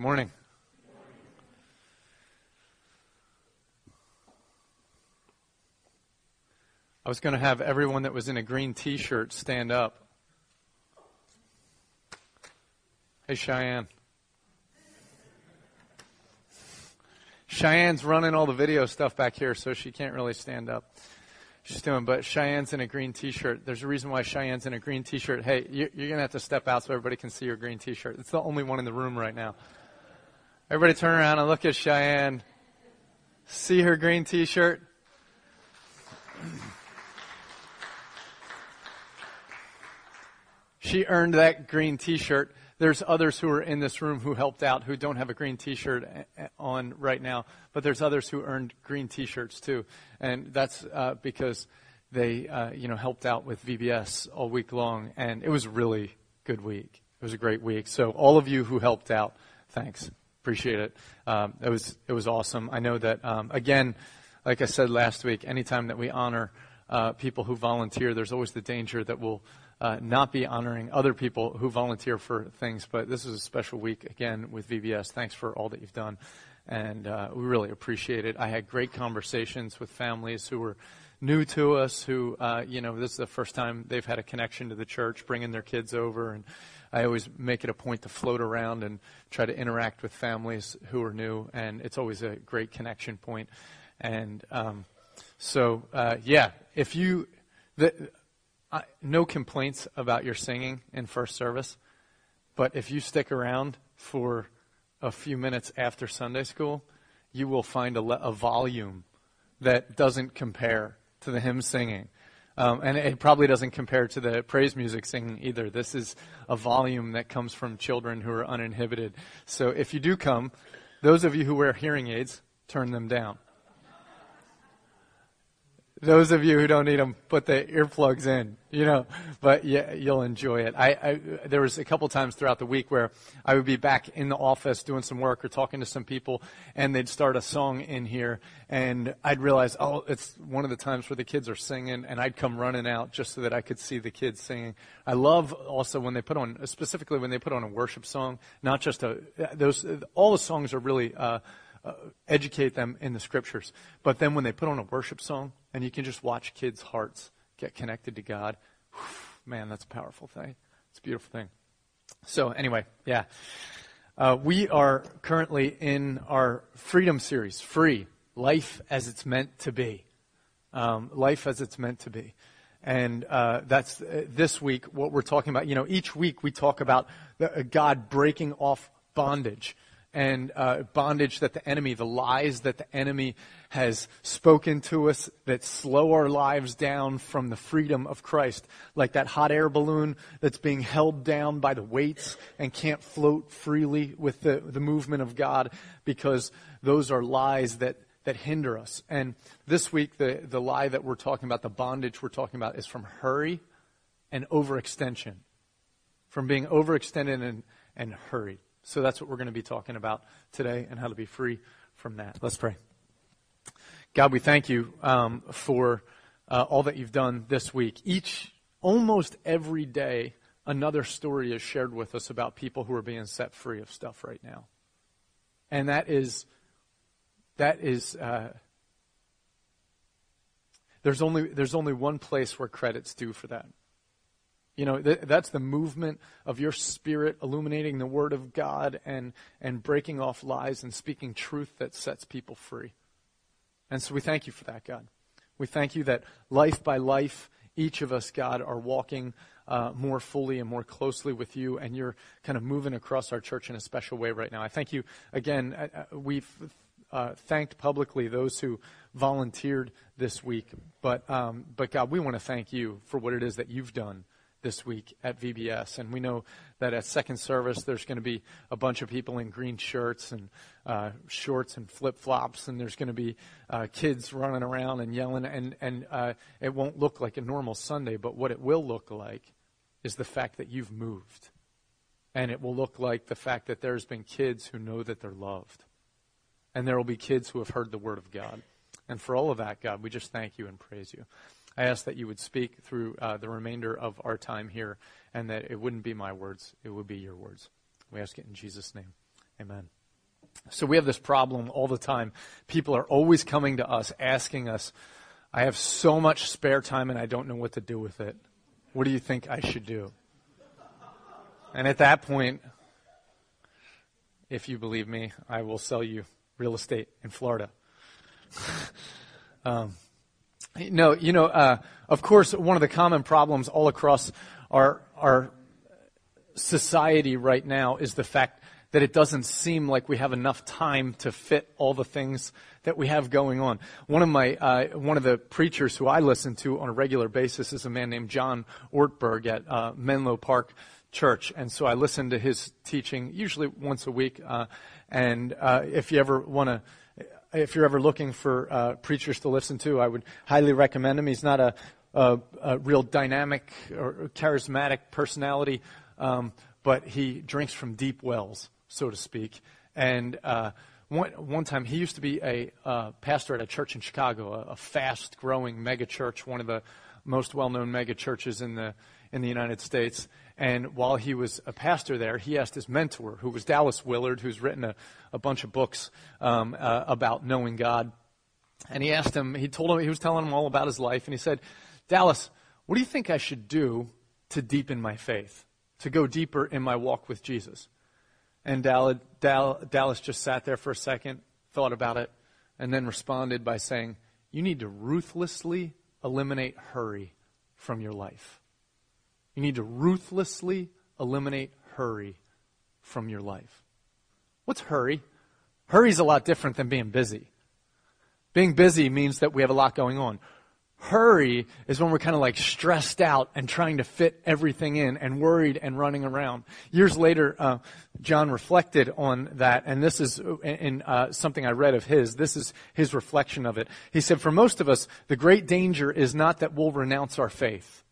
Good morning. I was going to have everyone that was in a green t shirt stand up. Hey, Cheyenne. Cheyenne's running all the video stuff back here, so she can't really stand up. She's doing, but Cheyenne's in a green T-shirt. There's a reason why Cheyenne's in a green T-shirt. Hey, you're gonna have to step out so everybody can see your green T-shirt. It's the only one in the room right now. Everybody, turn around and look at Cheyenne. See her green T-shirt. She earned that green T-shirt. There's others who are in this room who helped out who don't have a green T-shirt on right now, but there's others who earned green T-shirts too, and that's uh, because they, uh, you know, helped out with VBS all week long, and it was a really good week. It was a great week. So all of you who helped out, thanks, appreciate it. Um, it was it was awesome. I know that um, again, like I said last week, anytime that we honor uh, people who volunteer, there's always the danger that we'll uh, not be honoring other people who volunteer for things. But this is a special week again with VBS. Thanks for all that you've done, and uh, we really appreciate it. I had great conversations with families who were new to us, who uh, you know this is the first time they've had a connection to the church, bringing their kids over, and I always make it a point to float around and try to interact with families who are new, and it's always a great connection point. And um, so, uh, yeah, if you the, I, no complaints about your singing in first service, but if you stick around for a few minutes after Sunday school, you will find a, a volume that doesn't compare to the hymn singing. Um, and it probably doesn't compare to the praise music singing either. This is a volume that comes from children who are uninhibited. So if you do come, those of you who wear hearing aids, turn them down. Those of you who don't need them, put the earplugs in, you know, but yeah, you'll enjoy it. I, I, there was a couple times throughout the week where I would be back in the office doing some work or talking to some people and they'd start a song in here and I'd realize, oh, it's one of the times where the kids are singing and I'd come running out just so that I could see the kids singing. I love also when they put on, specifically when they put on a worship song, not just a, those, all the songs are really, uh, uh, educate them in the scriptures. But then when they put on a worship song and you can just watch kids' hearts get connected to God, whew, man, that's a powerful thing. It's a beautiful thing. So, anyway, yeah. Uh, we are currently in our freedom series, Free Life as It's Meant to Be. Um, life as It's Meant to Be. And uh, that's uh, this week what we're talking about. You know, each week we talk about the, uh, God breaking off bondage and uh, bondage that the enemy, the lies that the enemy has spoken to us that slow our lives down from the freedom of Christ. Like that hot air balloon that's being held down by the weights and can't float freely with the, the movement of God because those are lies that, that hinder us. And this week, the, the lie that we're talking about, the bondage we're talking about, is from hurry and overextension. From being overextended and, and hurried. So that's what we're going to be talking about today and how to be free from that. Let's pray. God, we thank you um, for uh, all that you've done this week. Each, almost every day, another story is shared with us about people who are being set free of stuff right now. And that is, that is, uh, there's only, there's only one place where credit's due for that. You know, th- that's the movement of your spirit illuminating the Word of God and, and breaking off lies and speaking truth that sets people free. And so we thank you for that, God. We thank you that life by life, each of us, God, are walking uh, more fully and more closely with you, and you're kind of moving across our church in a special way right now. I thank you again. Uh, uh we've uh, thanked publicly those who volunteered this week, but um, but God, we want to thank you for what it is that you've done this week at VBS. And we know that at second service, there's going to be a bunch of people in green shirts and uh, shorts and flip flops, and there's going to be uh, kids running around and yelling. And, and uh, it won't look like a normal Sunday, but what it will look like is the fact that you've moved. And it will look like the fact that there's been kids who know that they're loved. And there will be kids who have heard the Word of God. And for all of that, God, we just thank you and praise you. I ask that you would speak through uh, the remainder of our time here and that it wouldn't be my words, it would be your words. We ask it in Jesus' name. Amen. So we have this problem all the time. People are always coming to us asking us, I have so much spare time and I don't know what to do with it. What do you think I should do? And at that point, if you believe me, I will sell you real estate in Florida. um, no, you know, uh, of course, one of the common problems all across our our society right now is the fact that it doesn't seem like we have enough time to fit all the things that we have going on. One of my uh, one of the preachers who I listen to on a regular basis is a man named John Ortberg at uh, Menlo Park Church, and so I listen to his teaching usually once a week. Uh, and uh, if you ever want to. If you're ever looking for uh, preachers to listen to, I would highly recommend him. He's not a, a, a real dynamic or charismatic personality, um, but he drinks from deep wells so to speak. And uh, one, one time, he used to be a uh, pastor at a church in Chicago, a, a fast growing mega church, one of the most well known mega churches in the, in the United States. And while he was a pastor there, he asked his mentor, who was Dallas Willard, who's written a, a bunch of books um, uh, about knowing God. And he asked him, he told him, he was telling him all about his life, and he said, Dallas, what do you think I should do to deepen my faith, to go deeper in my walk with Jesus? And Dallas just sat there for a second, thought about it, and then responded by saying, You need to ruthlessly eliminate hurry from your life. You need to ruthlessly eliminate hurry from your life. What's hurry? Hurry is a lot different than being busy. Being busy means that we have a lot going on. Hurry is when we're kind of like stressed out and trying to fit everything in and worried and running around. Years later, uh, John reflected on that, and this is in uh, something I read of his. This is his reflection of it. He said, For most of us, the great danger is not that we'll renounce our faith.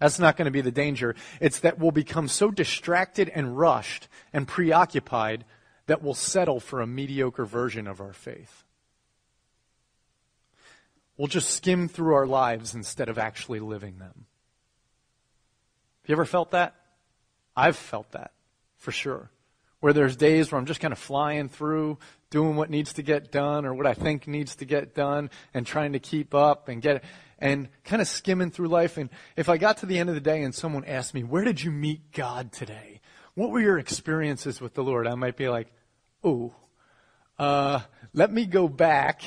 That's not going to be the danger. It's that we'll become so distracted and rushed and preoccupied that we'll settle for a mediocre version of our faith. We'll just skim through our lives instead of actually living them. Have you ever felt that? I've felt that, for sure. Where there's days where I'm just kind of flying through, doing what needs to get done or what I think needs to get done and trying to keep up and get and kind of skimming through life. And if I got to the end of the day and someone asked me, where did you meet God today? What were your experiences with the Lord? I might be like, oh, uh, let me go back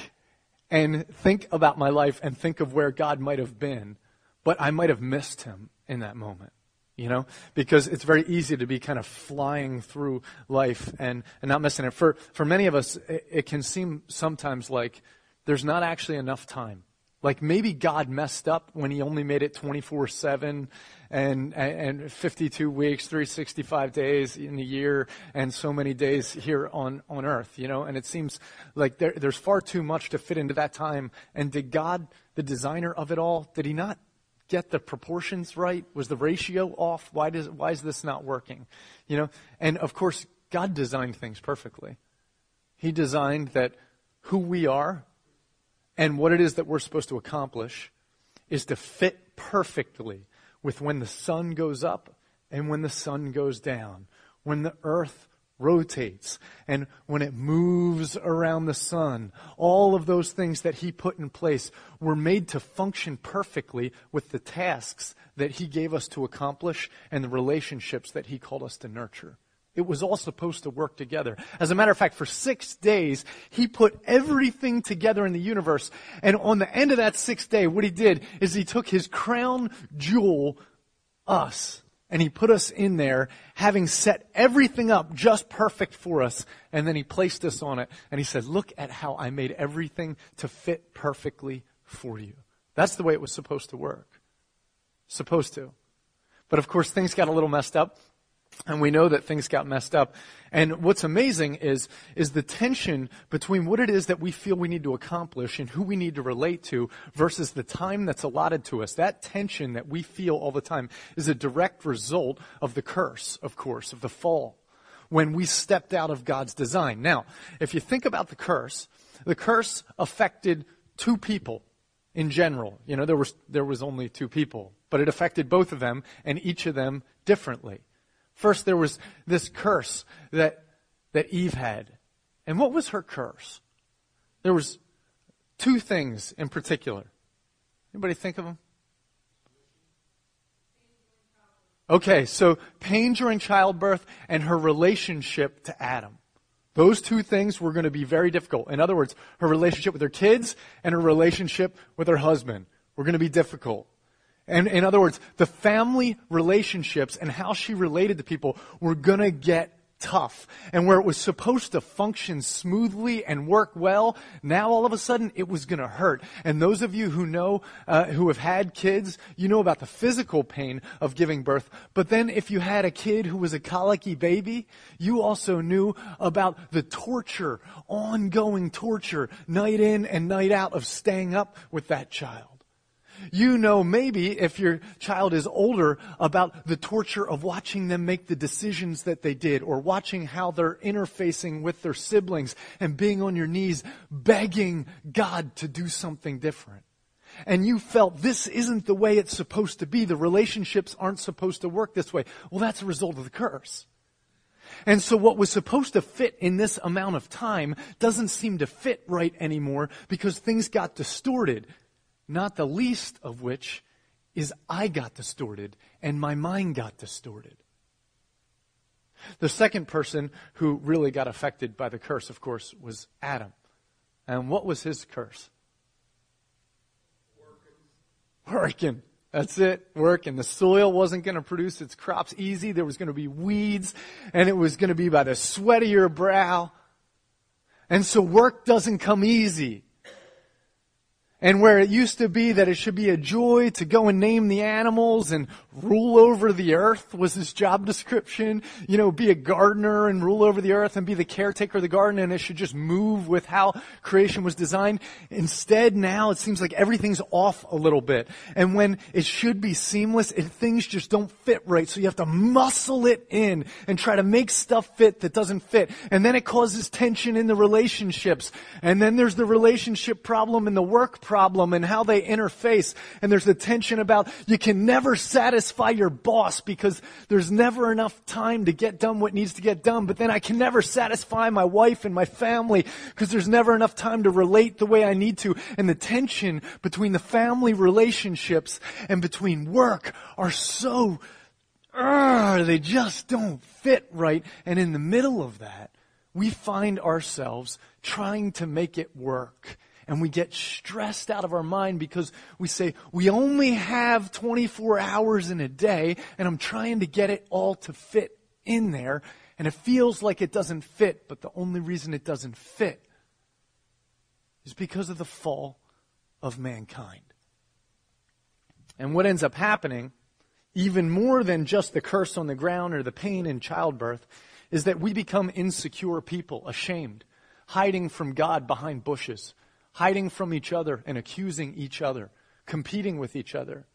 and think about my life and think of where God might have been, but I might have missed him in that moment. You know, because it's very easy to be kind of flying through life and, and not missing it. For, for many of us, it, it can seem sometimes like there's not actually enough time like maybe God messed up when he only made it 24 7 and, and 52 weeks, 365 days in a year, and so many days here on, on earth, you know? And it seems like there, there's far too much to fit into that time. And did God, the designer of it all, did he not get the proportions right? Was the ratio off? Why, does, why is this not working? You know? And of course, God designed things perfectly. He designed that who we are and what it is that we're supposed to accomplish is to fit perfectly with when the sun goes up and when the sun goes down, when the earth rotates and when it moves around the sun. All of those things that he put in place were made to function perfectly with the tasks that he gave us to accomplish and the relationships that he called us to nurture. It was all supposed to work together. As a matter of fact, for six days, he put everything together in the universe. And on the end of that sixth day, what he did is he took his crown jewel, us, and he put us in there, having set everything up just perfect for us. And then he placed us on it. And he said, look at how I made everything to fit perfectly for you. That's the way it was supposed to work. Supposed to. But of course, things got a little messed up. And we know that things got messed up. And what's amazing is, is the tension between what it is that we feel we need to accomplish and who we need to relate to versus the time that's allotted to us. That tension that we feel all the time is a direct result of the curse, of course, of the fall when we stepped out of God's design. Now, if you think about the curse, the curse affected two people in general. You know, there was, there was only two people, but it affected both of them and each of them differently. First, there was this curse that that Eve had. And what was her curse? There was two things in particular. Anybody think of them? Okay, so pain during childbirth and her relationship to Adam. Those two things were going to be very difficult. In other words, her relationship with her kids and her relationship with her husband were going to be difficult. And in other words, the family relationships and how she related to people were going to get tough. And where it was supposed to function smoothly and work well, now all of a sudden it was going to hurt. And those of you who know, uh, who have had kids, you know about the physical pain of giving birth. But then if you had a kid who was a colicky baby, you also knew about the torture, ongoing torture, night in and night out of staying up with that child. You know maybe if your child is older about the torture of watching them make the decisions that they did or watching how they're interfacing with their siblings and being on your knees begging God to do something different. And you felt this isn't the way it's supposed to be. The relationships aren't supposed to work this way. Well, that's a result of the curse. And so what was supposed to fit in this amount of time doesn't seem to fit right anymore because things got distorted not the least of which is I got distorted and my mind got distorted. The second person who really got affected by the curse, of course, was Adam. And what was his curse? Working. That's it. Working. The soil wasn't going to produce its crops easy. There was going to be weeds, and it was going to be by the sweat of your brow. And so work doesn't come easy. And where it used to be that it should be a joy to go and name the animals and rule over the earth was his job description. You know, be a gardener and rule over the earth and be the caretaker of the garden and it should just move with how creation was designed. Instead, now it seems like everything's off a little bit. And when it should be seamless, it, things just don't fit right. So you have to muscle it in and try to make stuff fit that doesn't fit. And then it causes tension in the relationships. And then there's the relationship problem and the work problem problem and how they interface. And there's the tension about you can never satisfy your boss because there's never enough time to get done what needs to get done. But then I can never satisfy my wife and my family because there's never enough time to relate the way I need to. And the tension between the family relationships and between work are so, uh, they just don't fit right. And in the middle of that, we find ourselves trying to make it work and we get stressed out of our mind because we say, we only have 24 hours in a day and I'm trying to get it all to fit in there and it feels like it doesn't fit, but the only reason it doesn't fit is because of the fall of mankind. And what ends up happening, even more than just the curse on the ground or the pain in childbirth, is that we become insecure people, ashamed, hiding from God behind bushes hiding from each other and accusing each other, competing with each other.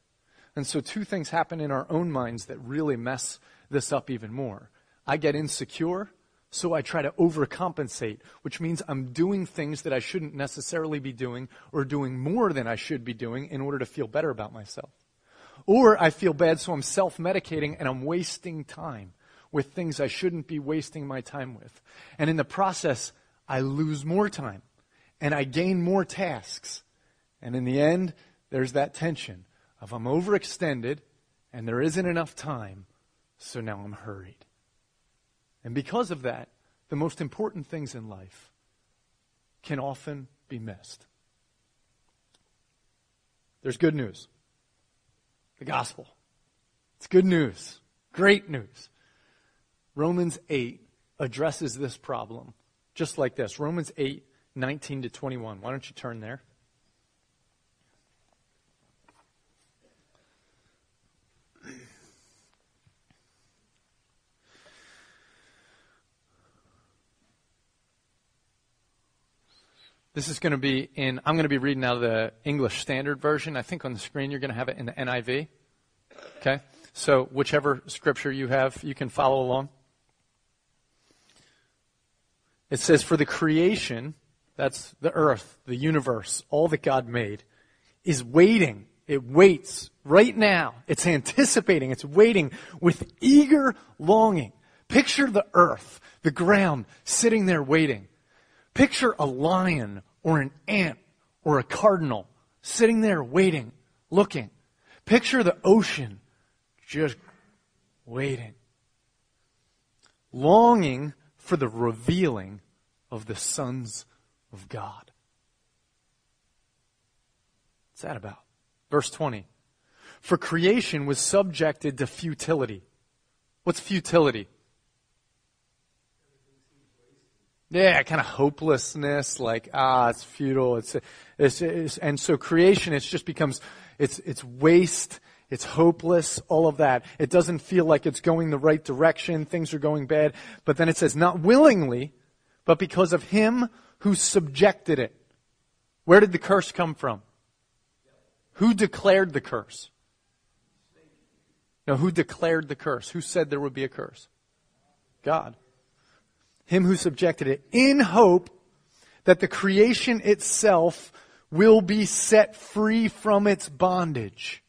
And so, two things happen in our own minds that really mess this up even more. I get insecure, so I try to overcompensate, which means I'm doing things that I shouldn't necessarily be doing or doing more than I should be doing in order to feel better about myself. Or I feel bad, so I'm self medicating and I'm wasting time with things I shouldn't be wasting my time with. And in the process, I lose more time and I gain more tasks. And in the end, there's that tension of I'm overextended and there isn't enough time, so now I'm hurried. And because of that, the most important things in life can often be missed. There's good news. The gospel. It's good news. Great news. Romans 8 addresses this problem just like this. Romans 8 19 to 21. Why don't you turn there? This is going to be in, I'm going to be reading out of the English Standard Version. I think on the screen you're going to have it in the NIV. Okay? So, whichever scripture you have, you can follow along. It says, For the creation that's the earth, the universe, all that God made, is waiting. It waits right now. It's anticipating. It's waiting with eager longing Picture the earth, the ground, sitting there waiting. Picture a lion or an ant or a cardinal sitting there waiting, looking. Picture the ocean just waiting, longing for the revealing of the sons of God. What's that about? Verse 20. For creation was subjected to futility. What's futility? Yeah, kind of hopelessness, like, ah, it's futile. It's, it's, it's, and so creation, it just becomes, it's, it's waste. It's hopeless, all of that. It doesn't feel like it's going the right direction. Things are going bad. But then it says, not willingly, but because of him who subjected it. Where did the curse come from? Who declared the curse? No, who declared the curse? Who said there would be a curse? God. Him who subjected it in hope that the creation itself will be set free from its bondage.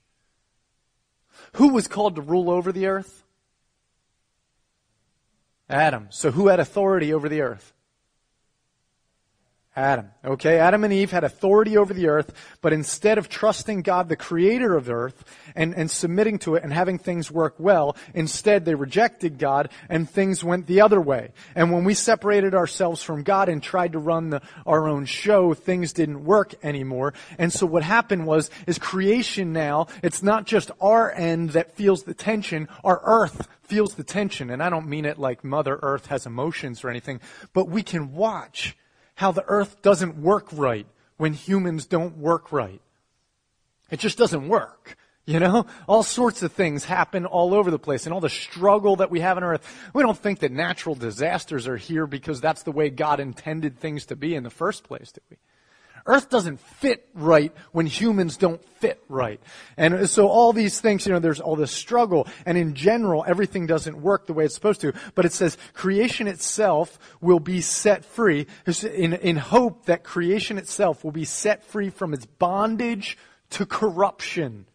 Who was called to rule over the earth? Adam. So who had authority over the earth? Adam. Okay, Adam and Eve had authority over the earth, but instead of trusting God, the creator of the earth, and, and submitting to it and having things work well, instead they rejected God and things went the other way. And when we separated ourselves from God and tried to run the, our own show, things didn't work anymore. And so what happened was, is creation now, it's not just our end that feels the tension, our earth feels the tension. And I don't mean it like Mother Earth has emotions or anything, but we can watch how the earth doesn't work right when humans don't work right. It just doesn't work. You know, all sorts of things happen all over the place and all the struggle that we have on earth. We don't think that natural disasters are here because that's the way God intended things to be in the first place, do we? Earth doesn't fit right when humans don't fit right. And so all these things, you know, there's all this struggle. And in general, everything doesn't work the way it's supposed to. But it says creation itself will be set free in, in hope that creation itself will be set free from its bondage to corruption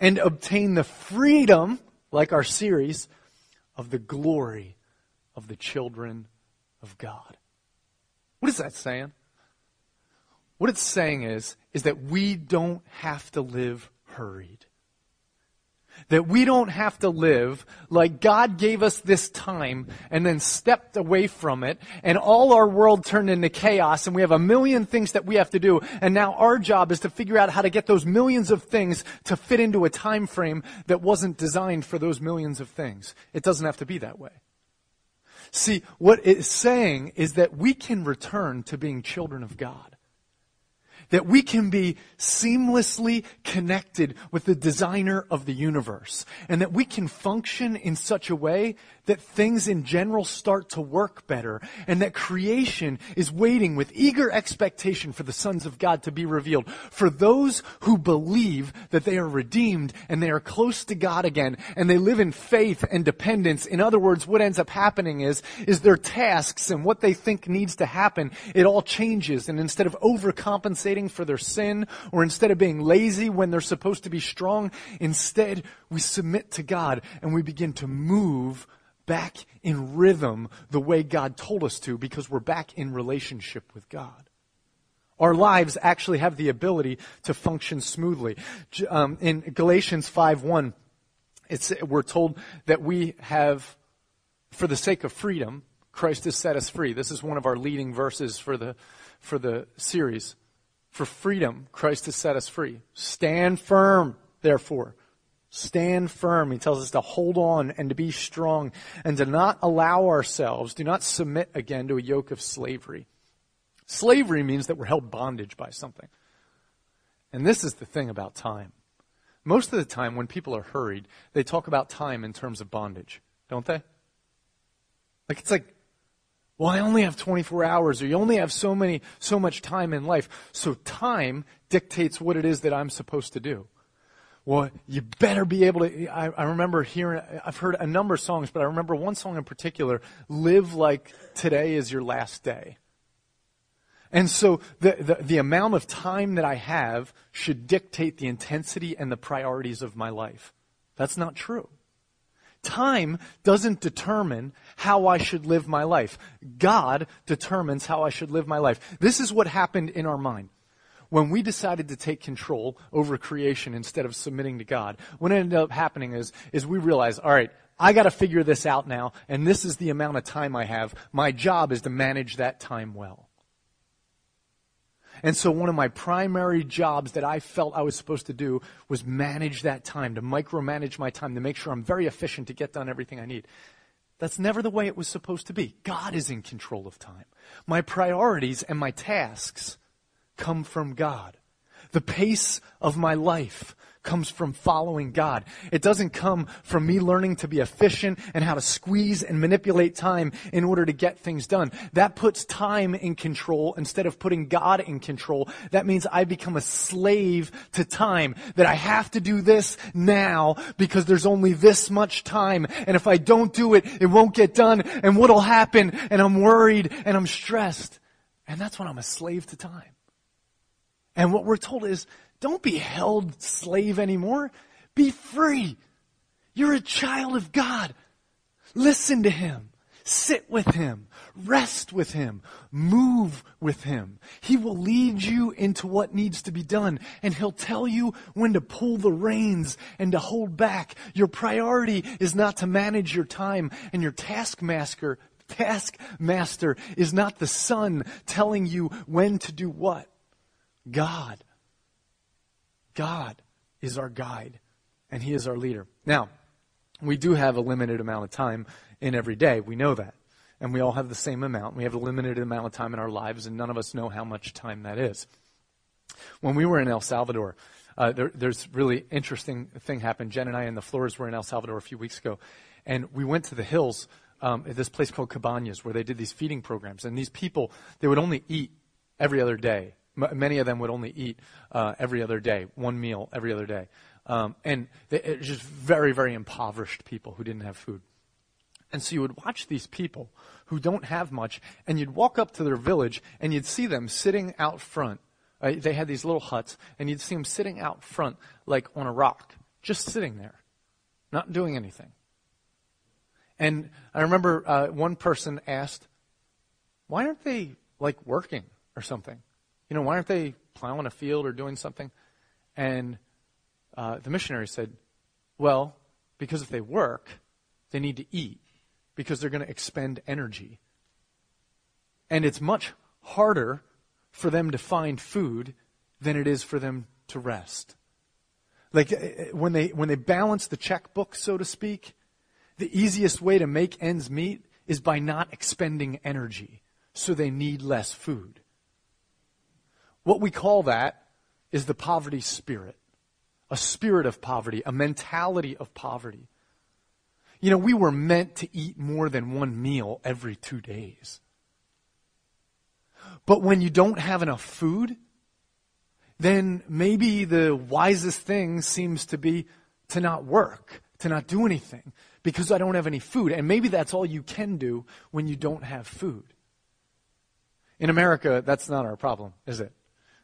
and obtain the freedom, like our series, of the glory of the children of God. What is that saying? What it's saying is, is that we don't have to live hurried. That we don't have to live like God gave us this time and then stepped away from it and all our world turned into chaos and we have a million things that we have to do and now our job is to figure out how to get those millions of things to fit into a time frame that wasn't designed for those millions of things. It doesn't have to be that way. See, what it's saying is that we can return to being children of God that we can be seamlessly connected with the designer of the universe and that we can function in such a way that things in general start to work better and that creation is waiting with eager expectation for the sons of God to be revealed. For those who believe that they are redeemed and they are close to God again and they live in faith and dependence. In other words, what ends up happening is, is their tasks and what they think needs to happen, it all changes and instead of overcompensating for their sin or instead of being lazy when they're supposed to be strong, instead we submit to God and we begin to move back in rhythm the way God told us to because we're back in relationship with God. Our lives actually have the ability to function smoothly. Um, in Galatians 5.1, it's, we're told that we have, for the sake of freedom, Christ has set us free. This is one of our leading verses for the, for the series. For freedom, Christ has set us free. Stand firm, therefore Stand firm. He tells us to hold on and to be strong and to not allow ourselves, do not submit again to a yoke of slavery. Slavery means that we're held bondage by something. And this is the thing about time. Most of the time when people are hurried, they talk about time in terms of bondage, don't they? Like it's like, well, I only have 24 hours or you only have so many, so much time in life. So time dictates what it is that I'm supposed to do well, you better be able to. I, I, remember hearing, I've heard a number of songs, but I remember one song in particular, Live Like Today is Your Last Day. And so the, the, the amount of time that I have should dictate the intensity and the priorities of my life. That's not true. Time doesn't determine how I should live my life. God determines how I should live my life. This is what happened in our mind. When we decided to take control over creation instead of submitting to God, what ended up happening is, is we realized, all right, I gotta figure this out now, and this is the amount of time I have. My job is to manage that time well. And so one of my primary jobs that I felt I was supposed to do was manage that time, to micromanage my time, to make sure I'm very efficient to get done everything I need. That's never the way it was supposed to be. God is in control of time. My priorities and my tasks come from God. The pace of my life comes from following God. It doesn't come from me learning to be efficient and how to squeeze and manipulate time in order to get things done. That puts time in control instead of putting God in control. That means I become a slave to time, that I have to do this now because there's only this much time. And if I don't do it, it won't get done. And what'll happen? And I'm worried and I'm stressed. And that's when I'm a slave to time. And what we're told is don't be held slave anymore. Be free. You're a child of God. Listen to Him. Sit with Him. Rest with Him. Move with Him. He will lead you into what needs to be done and He'll tell you when to pull the reins and to hold back. Your priority is not to manage your time and your taskmaster, taskmaster is not the sun telling you when to do what. God God is our guide and He is our leader. Now, we do have a limited amount of time in every day. We know that. And we all have the same amount. We have a limited amount of time in our lives, and none of us know how much time that is. When we were in El Salvador, uh, there, there's really interesting thing happened. Jen and I and the Flores were in El Salvador a few weeks ago, and we went to the hills um, at this place called Cabañas, where they did these feeding programs. And these people, they would only eat every other day M- many of them would only eat uh, every other day, one meal every other day. Um, and they, just very, very impoverished people who didn't have food. And so you would watch these people who don't have much, and you'd walk up to their village, and you'd see them sitting out front. Uh, they had these little huts, and you'd see them sitting out front, like on a rock, just sitting there, not doing anything. And I remember uh, one person asked, "Why aren't they like working or something?" You know, why aren't they plowing a field or doing something? And uh, the missionary said, well, because if they work, they need to eat because they're going to expend energy. And it's much harder for them to find food than it is for them to rest. Like uh, uh, when they when they balance the checkbook, so to speak, the easiest way to make ends meet is by not expending energy. So they need less food. What we call that is the poverty spirit. A spirit of poverty, a mentality of poverty. You know, we were meant to eat more than one meal every two days. But when you don't have enough food, then maybe the wisest thing seems to be to not work, to not do anything, because I don't have any food. And maybe that's all you can do when you don't have food. In America, that's not our problem, is it?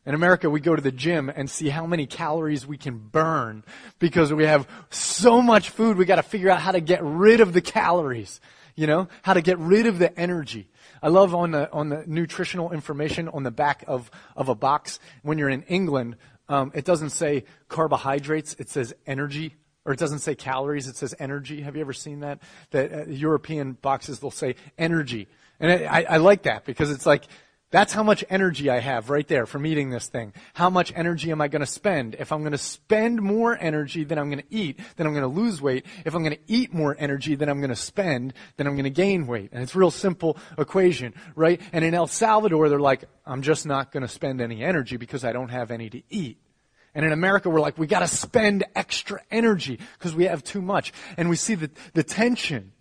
In America, we go to the gym and see how many calories we can burn because we have so much food. We got to figure out how to get rid of the calories, you know, how to get rid of the energy. I love on the on the nutritional information on the back of of a box when you're in England. Um, it doesn't say carbohydrates; it says energy, or it doesn't say calories; it says energy. Have you ever seen that? That uh, European boxes they'll say energy, and I, I like that because it's like that's how much energy I have right there from eating this thing. How much energy am I going to spend? If I'm going to spend more energy than I'm going to eat, then I'm going to lose weight. If I'm going to eat more energy than I'm going to spend, then I'm going to gain weight. And it's a real simple equation, right? And in El Salvador, they're like, I'm just not going to spend any energy because I don't have any to eat. And in America, we're like, we got to spend extra energy because we have too much. And we see the, the tension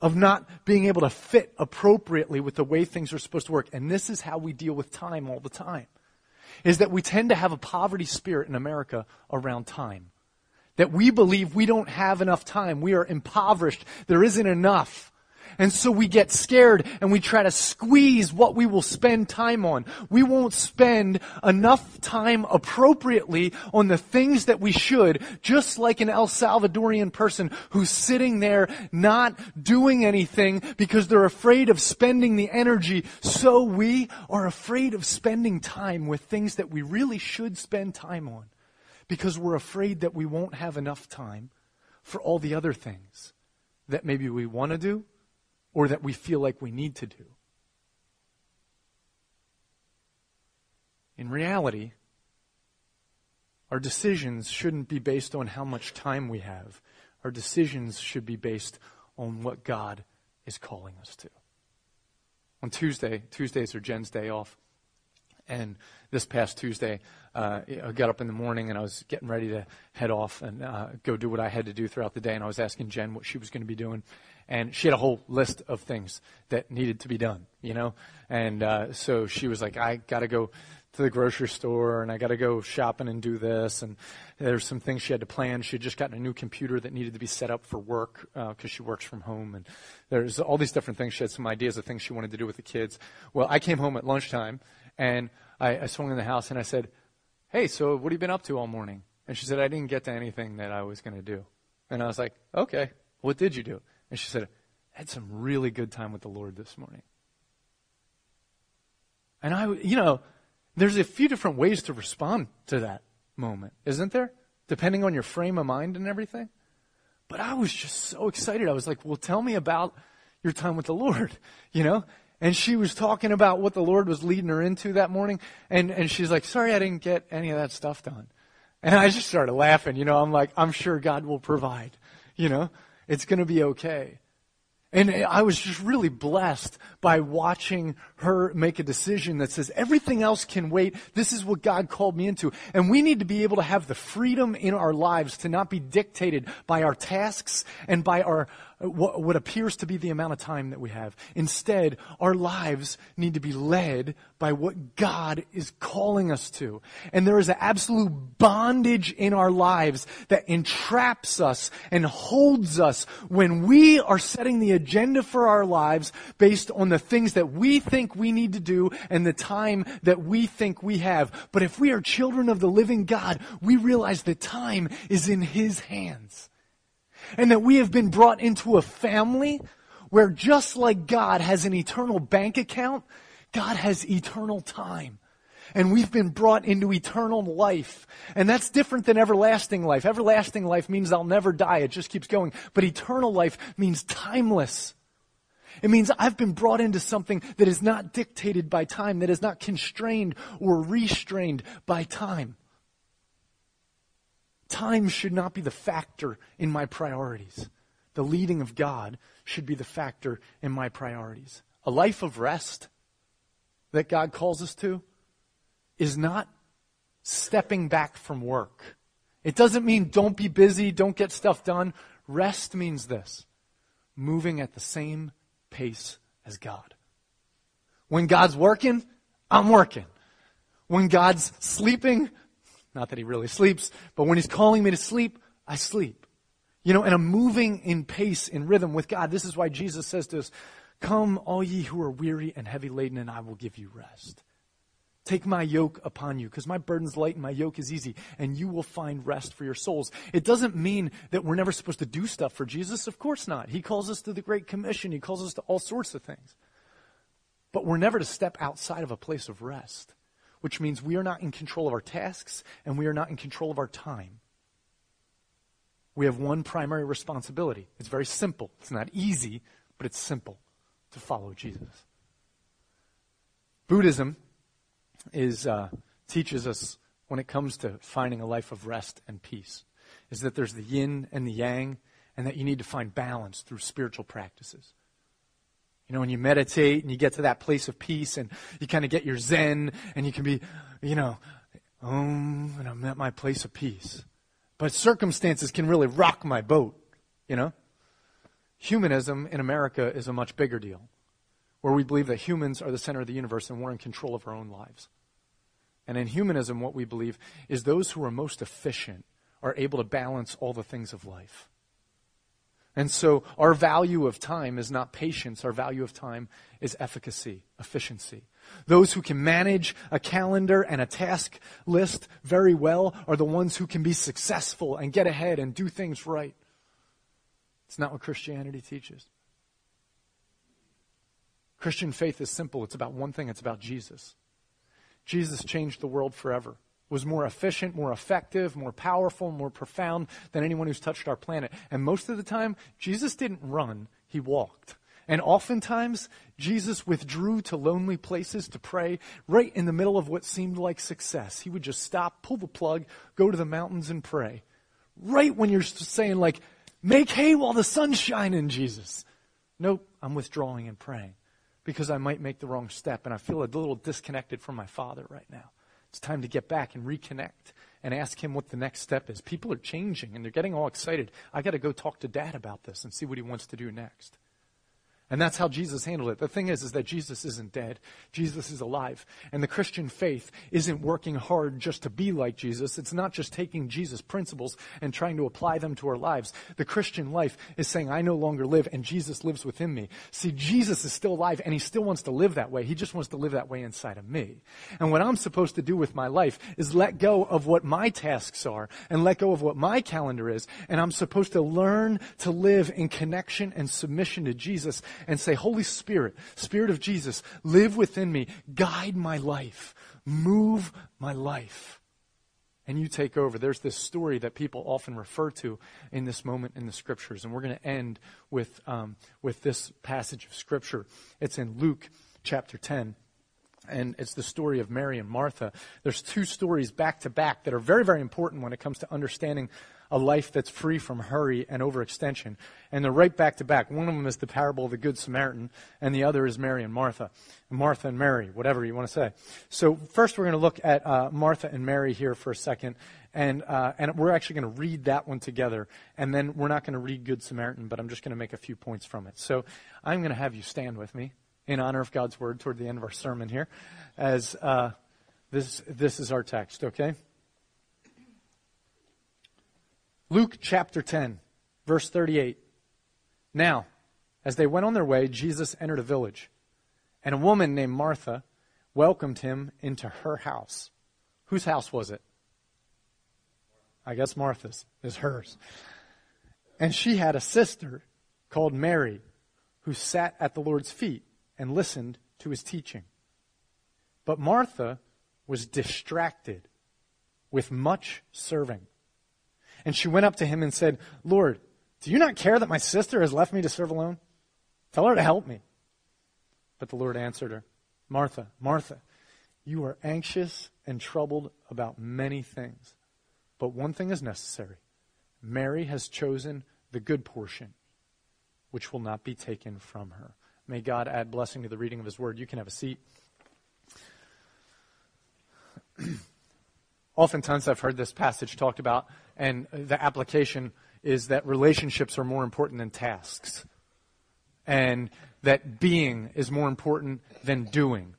of not being able to fit appropriately with the way things are supposed to work. And this is how we deal with time all the time. Is that we tend to have a poverty spirit in America around time. That we believe we don't have enough time. We are impoverished. There isn't enough. And so we get scared and we try to squeeze what we will spend time on. We won't spend enough time appropriately on the things that we should, just like an El Salvadorian person who's sitting there not doing anything because they're afraid of spending the energy. So we are afraid of spending time with things that we really should spend time on because we're afraid that we won't have enough time for all the other things that maybe we want to do or that we feel like we need to do. In reality, our decisions shouldn't be based on how much time we have. Our decisions should be based on what God is calling us to. On Tuesday, Tuesdays are Jen's day off. And this past Tuesday, uh, I got up in the morning and I was getting ready to head off and uh, go do what I had to do throughout the day. And I was asking Jen what she was going to be doing. And she had a whole list of things that needed to be done, you know? And uh, so she was like, I got to go to the grocery store and I got to go shopping and do this. And there's some things she had to plan. She had just gotten a new computer that needed to be set up for work because uh, she works from home. And there's all these different things. She had some ideas of things she wanted to do with the kids. Well, I came home at lunchtime and I, I swung in the house and I said, Hey, so what have you been up to all morning? And she said, I didn't get to anything that I was going to do. And I was like, Okay, what did you do? And she said, I had some really good time with the Lord this morning. And I, you know, there's a few different ways to respond to that moment, isn't there? Depending on your frame of mind and everything. But I was just so excited. I was like, well, tell me about your time with the Lord, you know? And she was talking about what the Lord was leading her into that morning. And, and she's like, sorry, I didn't get any of that stuff done. And I just started laughing. You know, I'm like, I'm sure God will provide. You know, it's going to be okay. And I was just really blessed by watching her make a decision that says everything else can wait. This is what God called me into. And we need to be able to have the freedom in our lives to not be dictated by our tasks and by our, what, what appears to be the amount of time that we have. Instead, our lives need to be led by what God is calling us to. And there is an absolute bondage in our lives that entraps us and holds us when we are setting the agenda for our lives based on the things that we think we need to do and the time that we think we have. But if we are children of the living God, we realize that time is in His hands and that we have been brought into a family where just like God has an eternal bank account, God has eternal time. And we've been brought into eternal life. And that's different than everlasting life. Everlasting life means I'll never die. It just keeps going. But eternal life means timeless. It means I've been brought into something that is not dictated by time, that is not constrained or restrained by time. Time should not be the factor in my priorities. The leading of God should be the factor in my priorities. A life of rest that God calls us to is not stepping back from work. It doesn't mean don't be busy, don't get stuff done. Rest means this moving at the same pace as God. When God's working, I'm working. When God's sleeping, not that he really sleeps, but when he's calling me to sleep, I sleep. You know, and I'm moving in pace, in rhythm with God. This is why Jesus says to us, Come, all ye who are weary and heavy laden, and I will give you rest. Take my yoke upon you, because my burden's light and my yoke is easy, and you will find rest for your souls. It doesn't mean that we're never supposed to do stuff for Jesus. Of course not. He calls us to the Great Commission, He calls us to all sorts of things. But we're never to step outside of a place of rest which means we are not in control of our tasks and we are not in control of our time. We have one primary responsibility. It's very simple. It's not easy, but it's simple to follow Jesus. Buddhism is, uh, teaches us when it comes to finding a life of rest and peace is that there's the yin and the yang, and that you need to find balance through spiritual practices. You know, when you meditate and you get to that place of peace and you kind of get your zen and you can be, you know, um, and I'm at my place of peace. But circumstances can really rock my boat, you know? Humanism in America is a much bigger deal, where we believe that humans are the center of the universe and we're in control of our own lives. And in humanism, what we believe is those who are most efficient are able to balance all the things of life. And so our value of time is not patience. Our value of time is efficacy, efficiency. Those who can manage a calendar and a task list very well are the ones who can be successful and get ahead and do things right. It's not what Christianity teaches. Christian faith is simple. It's about one thing. It's about Jesus. Jesus changed the world forever was more efficient, more effective, more powerful, more profound than anyone who's touched our planet. And most of the time, Jesus didn't run, he walked. And oftentimes, Jesus withdrew to lonely places to pray right in the middle of what seemed like success. He would just stop, pull the plug, go to the mountains and pray. Right when you're saying, like, make hay while the sun's shining, Jesus. Nope, I'm withdrawing and praying because I might make the wrong step and I feel a little disconnected from my Father right now. It's time to get back and reconnect and ask him what the next step is. People are changing and they're getting all excited. I got to go talk to dad about this and see what he wants to do next. And that's how Jesus handled it. The thing is, is that Jesus isn't dead. Jesus is alive. And the Christian faith isn't working hard just to be like Jesus. It's not just taking Jesus' principles and trying to apply them to our lives. The Christian life is saying, I no longer live and Jesus lives within me. See, Jesus is still alive and he still wants to live that way. He just wants to live that way inside of me. And what I'm supposed to do with my life is let go of what my tasks are and let go of what my calendar is. And I'm supposed to learn to live in connection and submission to Jesus and say, Holy Spirit, Spirit of Jesus, live within me, guide my life, move my life. And you take over. There's this story that people often refer to in this moment in the scriptures. And we're going to end with, um, with this passage of scripture. It's in Luke chapter 10 and it's the story of Mary and Martha. There's two stories back to back that are very, very important when it comes to understanding a life that's free from hurry and overextension. And they're right back to back. One of them is the parable of the Good Samaritan, and the other is Mary and Martha. Martha and Mary, whatever you want to say. So first we're going to look at uh, Martha and Mary here for a second. And, uh, and we're actually going to read that one together. And then we're not going to read Good Samaritan, but I'm just going to make a few points from it. So I'm going to have you stand with me in honor of God's word toward the end of our sermon here as uh, this, this is our text, okay? Luke chapter 10, verse 38. Now, as they went on their way, Jesus entered a village, and a woman named Martha welcomed him into her house. Whose house was it? I guess Martha's is hers. And she had a sister called Mary who sat at the Lord's feet and listened to his teaching. But Martha was distracted with much serving. And she went up to him and said, Lord, do you not care that my sister has left me to serve alone? Tell her to help me. But the Lord answered her, Martha, Martha, you are anxious and troubled about many things. But one thing is necessary. Mary has chosen the good portion, which will not be taken from her. May God add blessing to the reading of his word. You can have a seat. Oftentimes I've heard this passage talked about, and the application is that relationships are more important than tasks. And that being is more important than doing.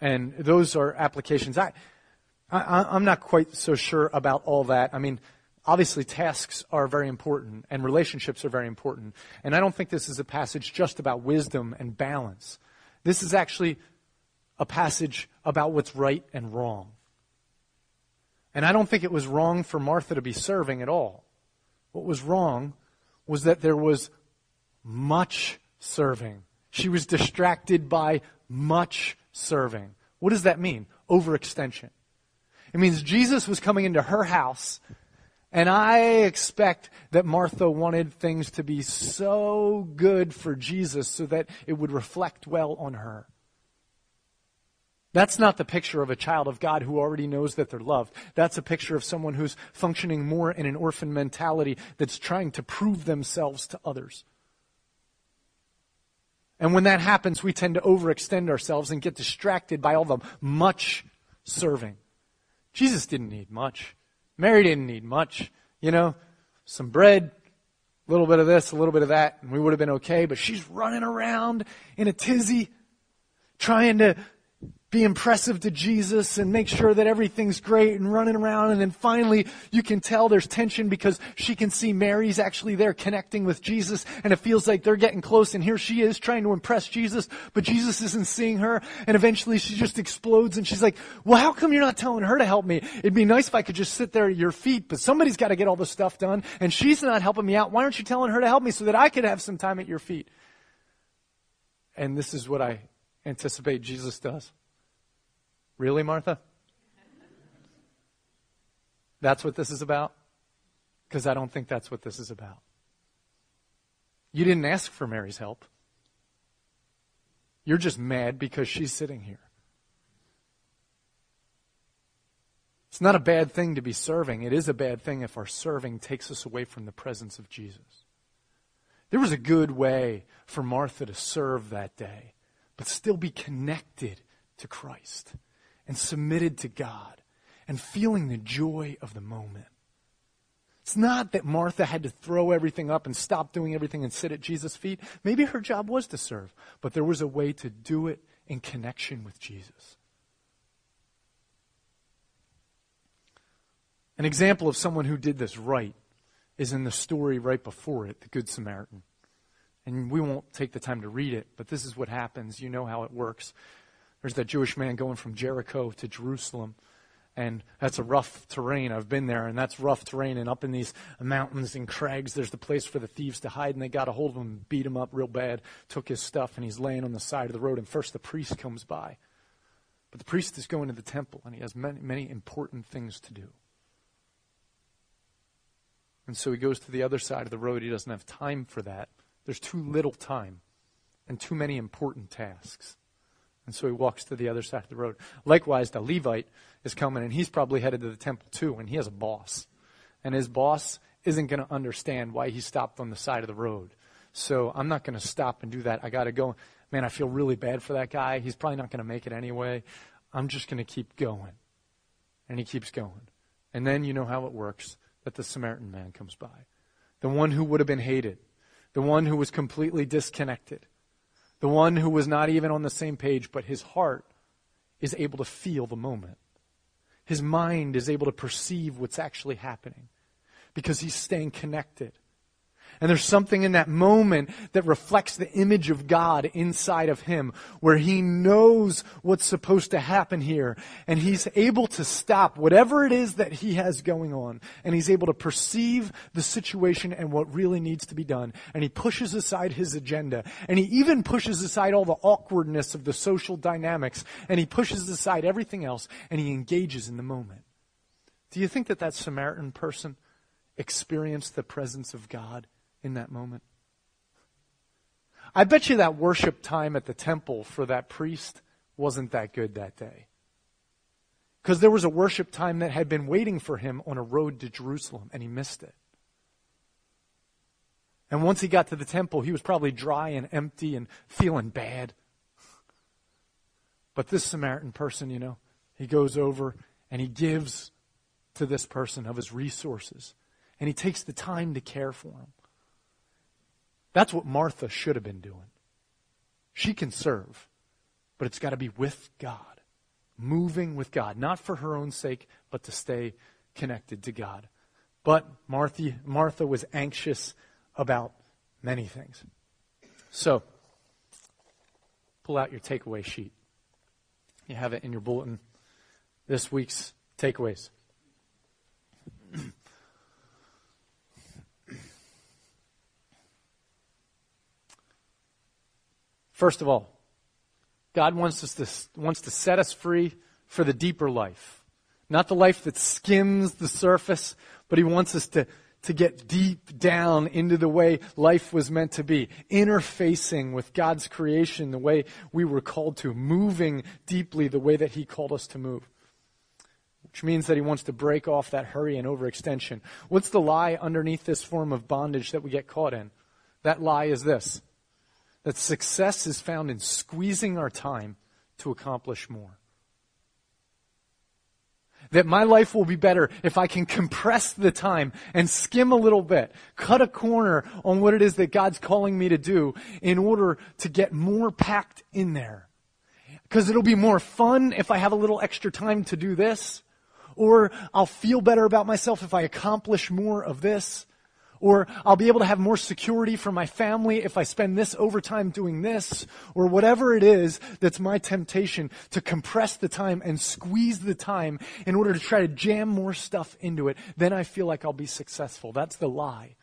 And those are applications. I, I, am not quite so sure about all that. I mean, obviously tasks are very important and relationships are very important. And I don't think this is a passage just about wisdom and balance. This is actually a passage about what's right and wrong. And I don't think it was wrong for Martha to be serving at all. What was wrong was that there was much serving. She was distracted by much serving. What does that mean? Overextension. It means Jesus was coming into her house, and I expect that Martha wanted things to be so good for Jesus so that it would reflect well on her. That's not the picture of a child of God who already knows that they're loved. That's a picture of someone who's functioning more in an orphan mentality that's trying to prove themselves to others. And when that happens, we tend to overextend ourselves and get distracted by all the much serving. Jesus didn't need much. Mary didn't need much. You know, some bread, a little bit of this, a little bit of that, and we would have been okay. But she's running around in a tizzy, trying to be impressive to Jesus and make sure that everything's great and running around. And then finally, you can tell there's tension because she can see Mary's actually there connecting with Jesus and it feels like they're getting close. And here she is trying to impress Jesus, but Jesus isn't seeing her. And eventually she just explodes and she's like, well, how come you're not telling her to help me? It'd be nice if I could just sit there at your feet, but somebody's got to get all the stuff done and she's not helping me out. Why aren't you telling her to help me so that I could have some time at your feet? And this is what I anticipate Jesus does. Really, Martha? That's what this is about? Because I don't think that's what this is about. You didn't ask for Mary's help. You're just mad because she's sitting here. It's not a bad thing to be serving. It is a bad thing if our serving takes us away from the presence of Jesus. There was a good way for Martha to serve that day, but still be connected to Christ and submitted to God and feeling the joy of the moment. It's not that Martha had to throw everything up and stop doing everything and sit at Jesus' feet. Maybe her job was to serve, but there was a way to do it in connection with Jesus. An example of someone who did this right is in the story right before it, the Good Samaritan. And we won't take the time to read it, but this is what happens. You know how it works. There's that Jewish man going from Jericho to Jerusalem. And that's a rough terrain. I've been there, and that's rough terrain. And up in these mountains and crags, there's the place for the thieves to hide. And they got a hold of him, beat him up real bad, took his stuff, and he's laying on the side of the road. And first the priest comes by. But the priest is going to the temple, and he has many, many important things to do. And so he goes to the other side of the road. He doesn't have time for that. There's too little time and too many important tasks. And so he walks to the other side of the road. Likewise, the Levite is coming, and he's probably headed to the temple too, and he has a boss. And his boss isn't going to understand why he stopped on the side of the road. So I'm not going to stop and do that. I got to go. Man, I feel really bad for that guy. He's probably not going to make it anyway. I'm just going to keep going. And he keeps going. And then you know how it works that the Samaritan man comes by. The one who would have been hated. The one who was completely disconnected the one who was not even on the same page, but his heart is able to feel the moment. His mind is able to perceive what's actually happening because he's staying connected. And there's something in that moment that reflects the image of God inside of him, where he knows what's supposed to happen here. And he's able to stop whatever it is that he has going on. And he's able to perceive the situation and what really needs to be done. And he pushes aside his agenda. And he even pushes aside all the awkwardness of the social dynamics. And he pushes aside everything else. And he engages in the moment. Do you think that that Samaritan person experienced the presence of God? In that moment? I bet you that worship time at the temple for that priest wasn't that good that day. Because there was a worship time that had been waiting for him on a road to Jerusalem, and he missed it. And once he got to the temple, he was probably dry and empty and feeling bad. But this Samaritan person, you know, he goes over and he gives to this person of his resources. And he takes the time to care for him. That's what Martha should have been doing. She can serve, but it's got to be with God, moving with God, not for her own sake, but to stay connected to God. But Martha, Martha was anxious about many things. So, pull out your takeaway sheet. You have it in your bulletin. This week's takeaways. First of all, God wants us to, wants to set us free for the deeper life. Not the life that skims the surface, but He wants us to, to get deep down into the way life was meant to be, interfacing with God's creation the way we were called to, moving deeply the way that He called us to move. Which means that He wants to break off that hurry and overextension. What's the lie underneath this form of bondage that we get caught in? That lie is this that success is found in squeezing our time to accomplish more. That my life will be better if I can compress the time and skim a little bit, cut a corner on what it is that God's calling me to do in order to get more packed in there. because it'll be more fun if I have a little extra time to do this. Or I'll feel better about myself if I accomplish more of this. Or I'll be able to have more security for my family if I spend this overtime doing this. Or whatever it is that's my temptation to compress the time and squeeze the time in order to try to jam more stuff into it. Then I feel like I'll be successful. That's the lie.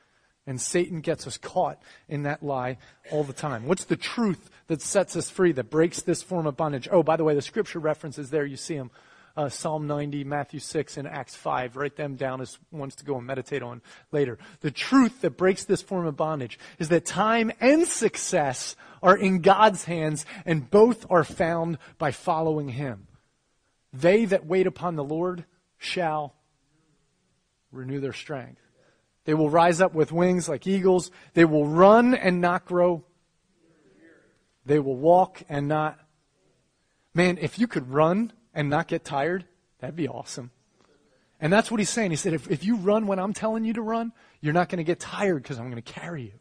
And Satan gets us caught in that lie all the time. What's the truth that sets us free, that breaks this form of bondage? Oh, by the way, the scripture references there, you see them uh, Psalm 90, Matthew 6, and Acts 5. Write them down as ones to go and meditate on later. The truth that breaks this form of bondage is that time and success are in God's hands, and both are found by following Him. They that wait upon the Lord shall renew their strength. They will rise up with wings like eagles. They will run and not grow. They will walk and not. Man, if you could run and not get tired, that'd be awesome. And that's what he's saying. He said, if, if you run when I'm telling you to run, you're not going to get tired because I'm going to carry you.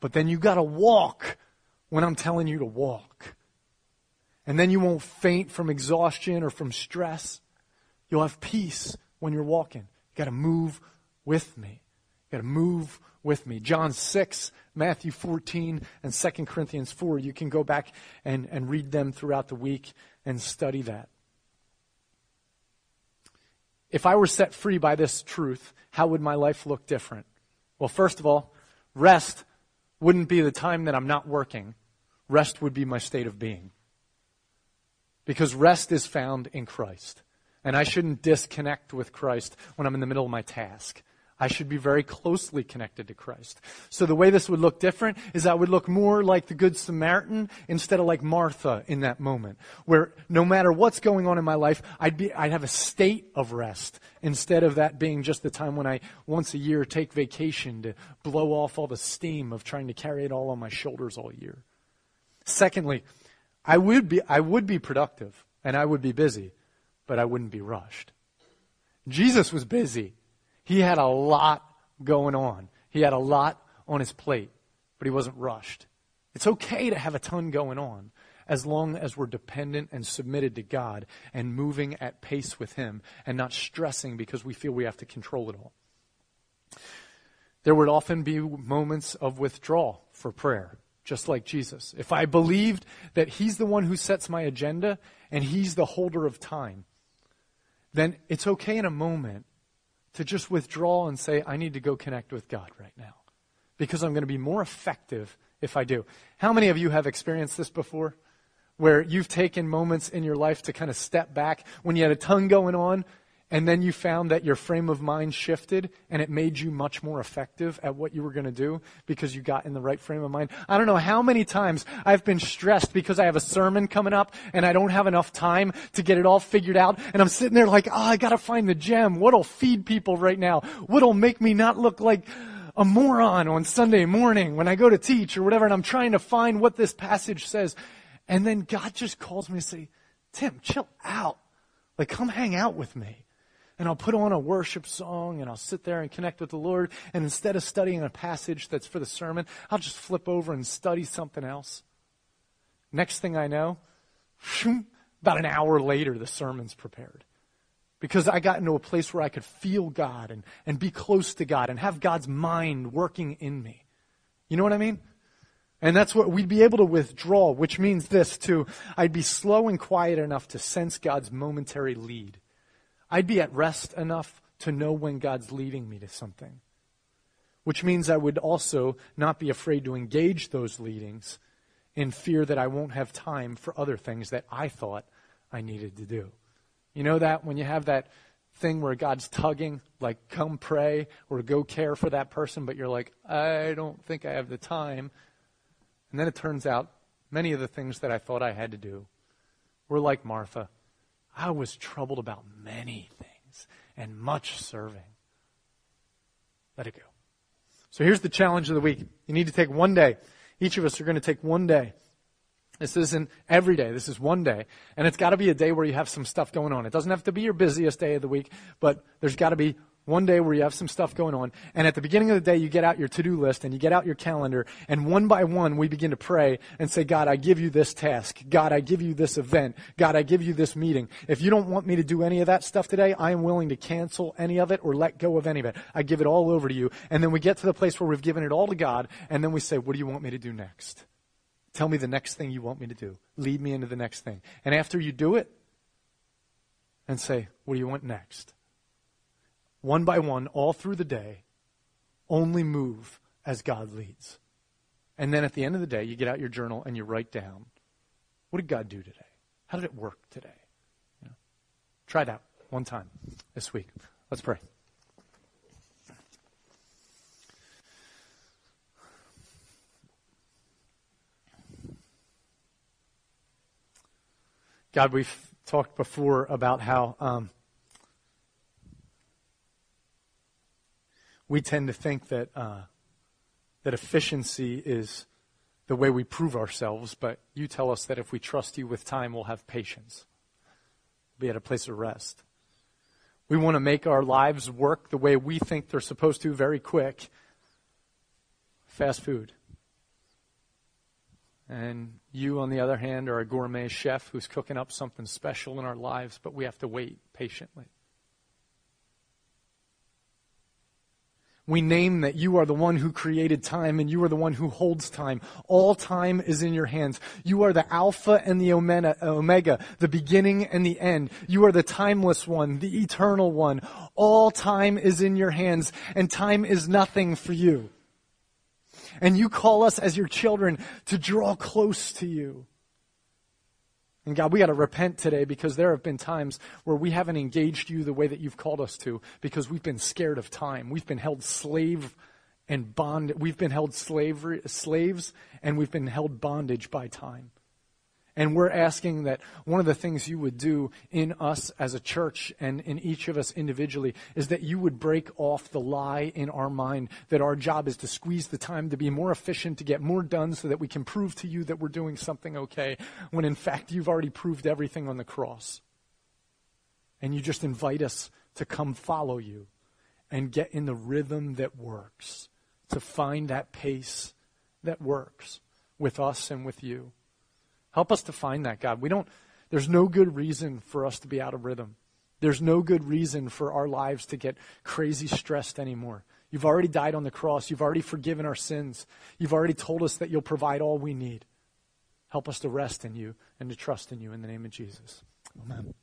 But then you got to walk when I'm telling you to walk. And then you won't faint from exhaustion or from stress. You'll have peace when you're walking. You got to move with me. You got to move with me. John 6, Matthew 14, and 2 Corinthians 4. You can go back and, and read them throughout the week and study that. If I were set free by this truth, how would my life look different? Well, first of all, rest wouldn't be the time that I'm not working. Rest would be my state of being. Because rest is found in Christ. And I shouldn't disconnect with Christ when I'm in the middle of my task. I should be very closely connected to Christ. So the way this would look different is I would look more like the Good Samaritan instead of like Martha in that moment, where no matter what's going on in my life, I'd be, I'd have a state of rest instead of that being just the time when I once a year take vacation to blow off all the steam of trying to carry it all on my shoulders all year. Secondly, I would be, I would be productive and I would be busy, but I wouldn't be rushed. Jesus was busy. He had a lot going on. He had a lot on his plate, but he wasn't rushed. It's okay to have a ton going on as long as we're dependent and submitted to God and moving at pace with Him and not stressing because we feel we have to control it all. There would often be moments of withdrawal for prayer, just like Jesus. If I believed that He's the one who sets my agenda and He's the holder of time, then it's okay in a moment to just withdraw and say, I need to go connect with God right now because I'm going to be more effective if I do. How many of you have experienced this before? Where you've taken moments in your life to kind of step back when you had a ton going on and then you found that your frame of mind shifted and it made you much more effective at what you were going to do because you got in the right frame of mind. I don't know how many times I've been stressed because I have a sermon coming up and I don't have enough time to get it all figured out. And I'm sitting there like, oh, I got to find the gem. What'll feed people right now? What'll make me not look like a moron on Sunday morning when I go to teach or whatever. And I'm trying to find what this passage says. And then God just calls me and say, Tim, chill out. Like, come hang out with me and I'll put on a worship song and I'll sit there and connect with the Lord. And instead of studying a passage that's for the sermon, I'll just flip over and study something else. Next thing I know, about an hour later, the sermon's prepared. Because I got into a place where I could feel God and, and be close to God and have God's mind working in me. You know what I mean? And that's what we'd be able to withdraw, which means this too. I'd be slow and quiet enough to sense God's momentary lead. I'd be at rest enough to know when God's leading me to something. Which means I would also not be afraid to engage those leadings in fear that I won't have time for other things that I thought I needed to do. You know that when you have that thing where God's tugging, like come pray or go care for that person, but you're like, I don't think I have the time. And then it turns out many of the things that I thought I had to do were like Martha. I was troubled about many things and much serving. Let it go. So here's the challenge of the week. You need to take one day. Each of us are going to take one day. This isn't every day. This is one day. And it's got to be a day where you have some stuff going on. It doesn't have to be your busiest day of the week, but there's got to be one day where you have some stuff going on, and at the beginning of the day, you get out your to do list and you get out your calendar, and one by one, we begin to pray and say, God, I give you this task. God, I give you this event. God, I give you this meeting. If you don't want me to do any of that stuff today, I am willing to cancel any of it or let go of any of it. I give it all over to you. And then we get to the place where we've given it all to God, and then we say, What do you want me to do next? Tell me the next thing you want me to do. Lead me into the next thing. And after you do it, and say, What do you want next? One by one, all through the day, only move as God leads. And then at the end of the day, you get out your journal and you write down what did God do today? How did it work today? Try it out one time this week. Let's pray. God, we've talked before about how um, we tend to think that uh, that efficiency is the way we prove ourselves, but you tell us that if we trust you with time, we'll have patience, be at a place of rest. We want to make our lives work the way we think they're supposed to, very quick. Fast food. And you, on the other hand, are a gourmet chef who's cooking up something special in our lives, but we have to wait patiently. We name that you are the one who created time and you are the one who holds time. All time is in your hands. You are the Alpha and the Omega, the beginning and the end. You are the timeless one, the eternal one. All time is in your hands and time is nothing for you. And you call us as your children to draw close to you. And God, we got to repent today because there have been times where we haven't engaged you the way that you've called us to because we've been scared of time. We've been held slave and bond. We've been held slavery, slaves and we've been held bondage by time. And we're asking that one of the things you would do in us as a church and in each of us individually is that you would break off the lie in our mind that our job is to squeeze the time to be more efficient, to get more done so that we can prove to you that we're doing something okay, when in fact you've already proved everything on the cross. And you just invite us to come follow you and get in the rhythm that works, to find that pace that works with us and with you. Help us to find that, God. We don't, there's no good reason for us to be out of rhythm. There's no good reason for our lives to get crazy stressed anymore. You've already died on the cross. You've already forgiven our sins. You've already told us that you'll provide all we need. Help us to rest in you and to trust in you in the name of Jesus. Amen.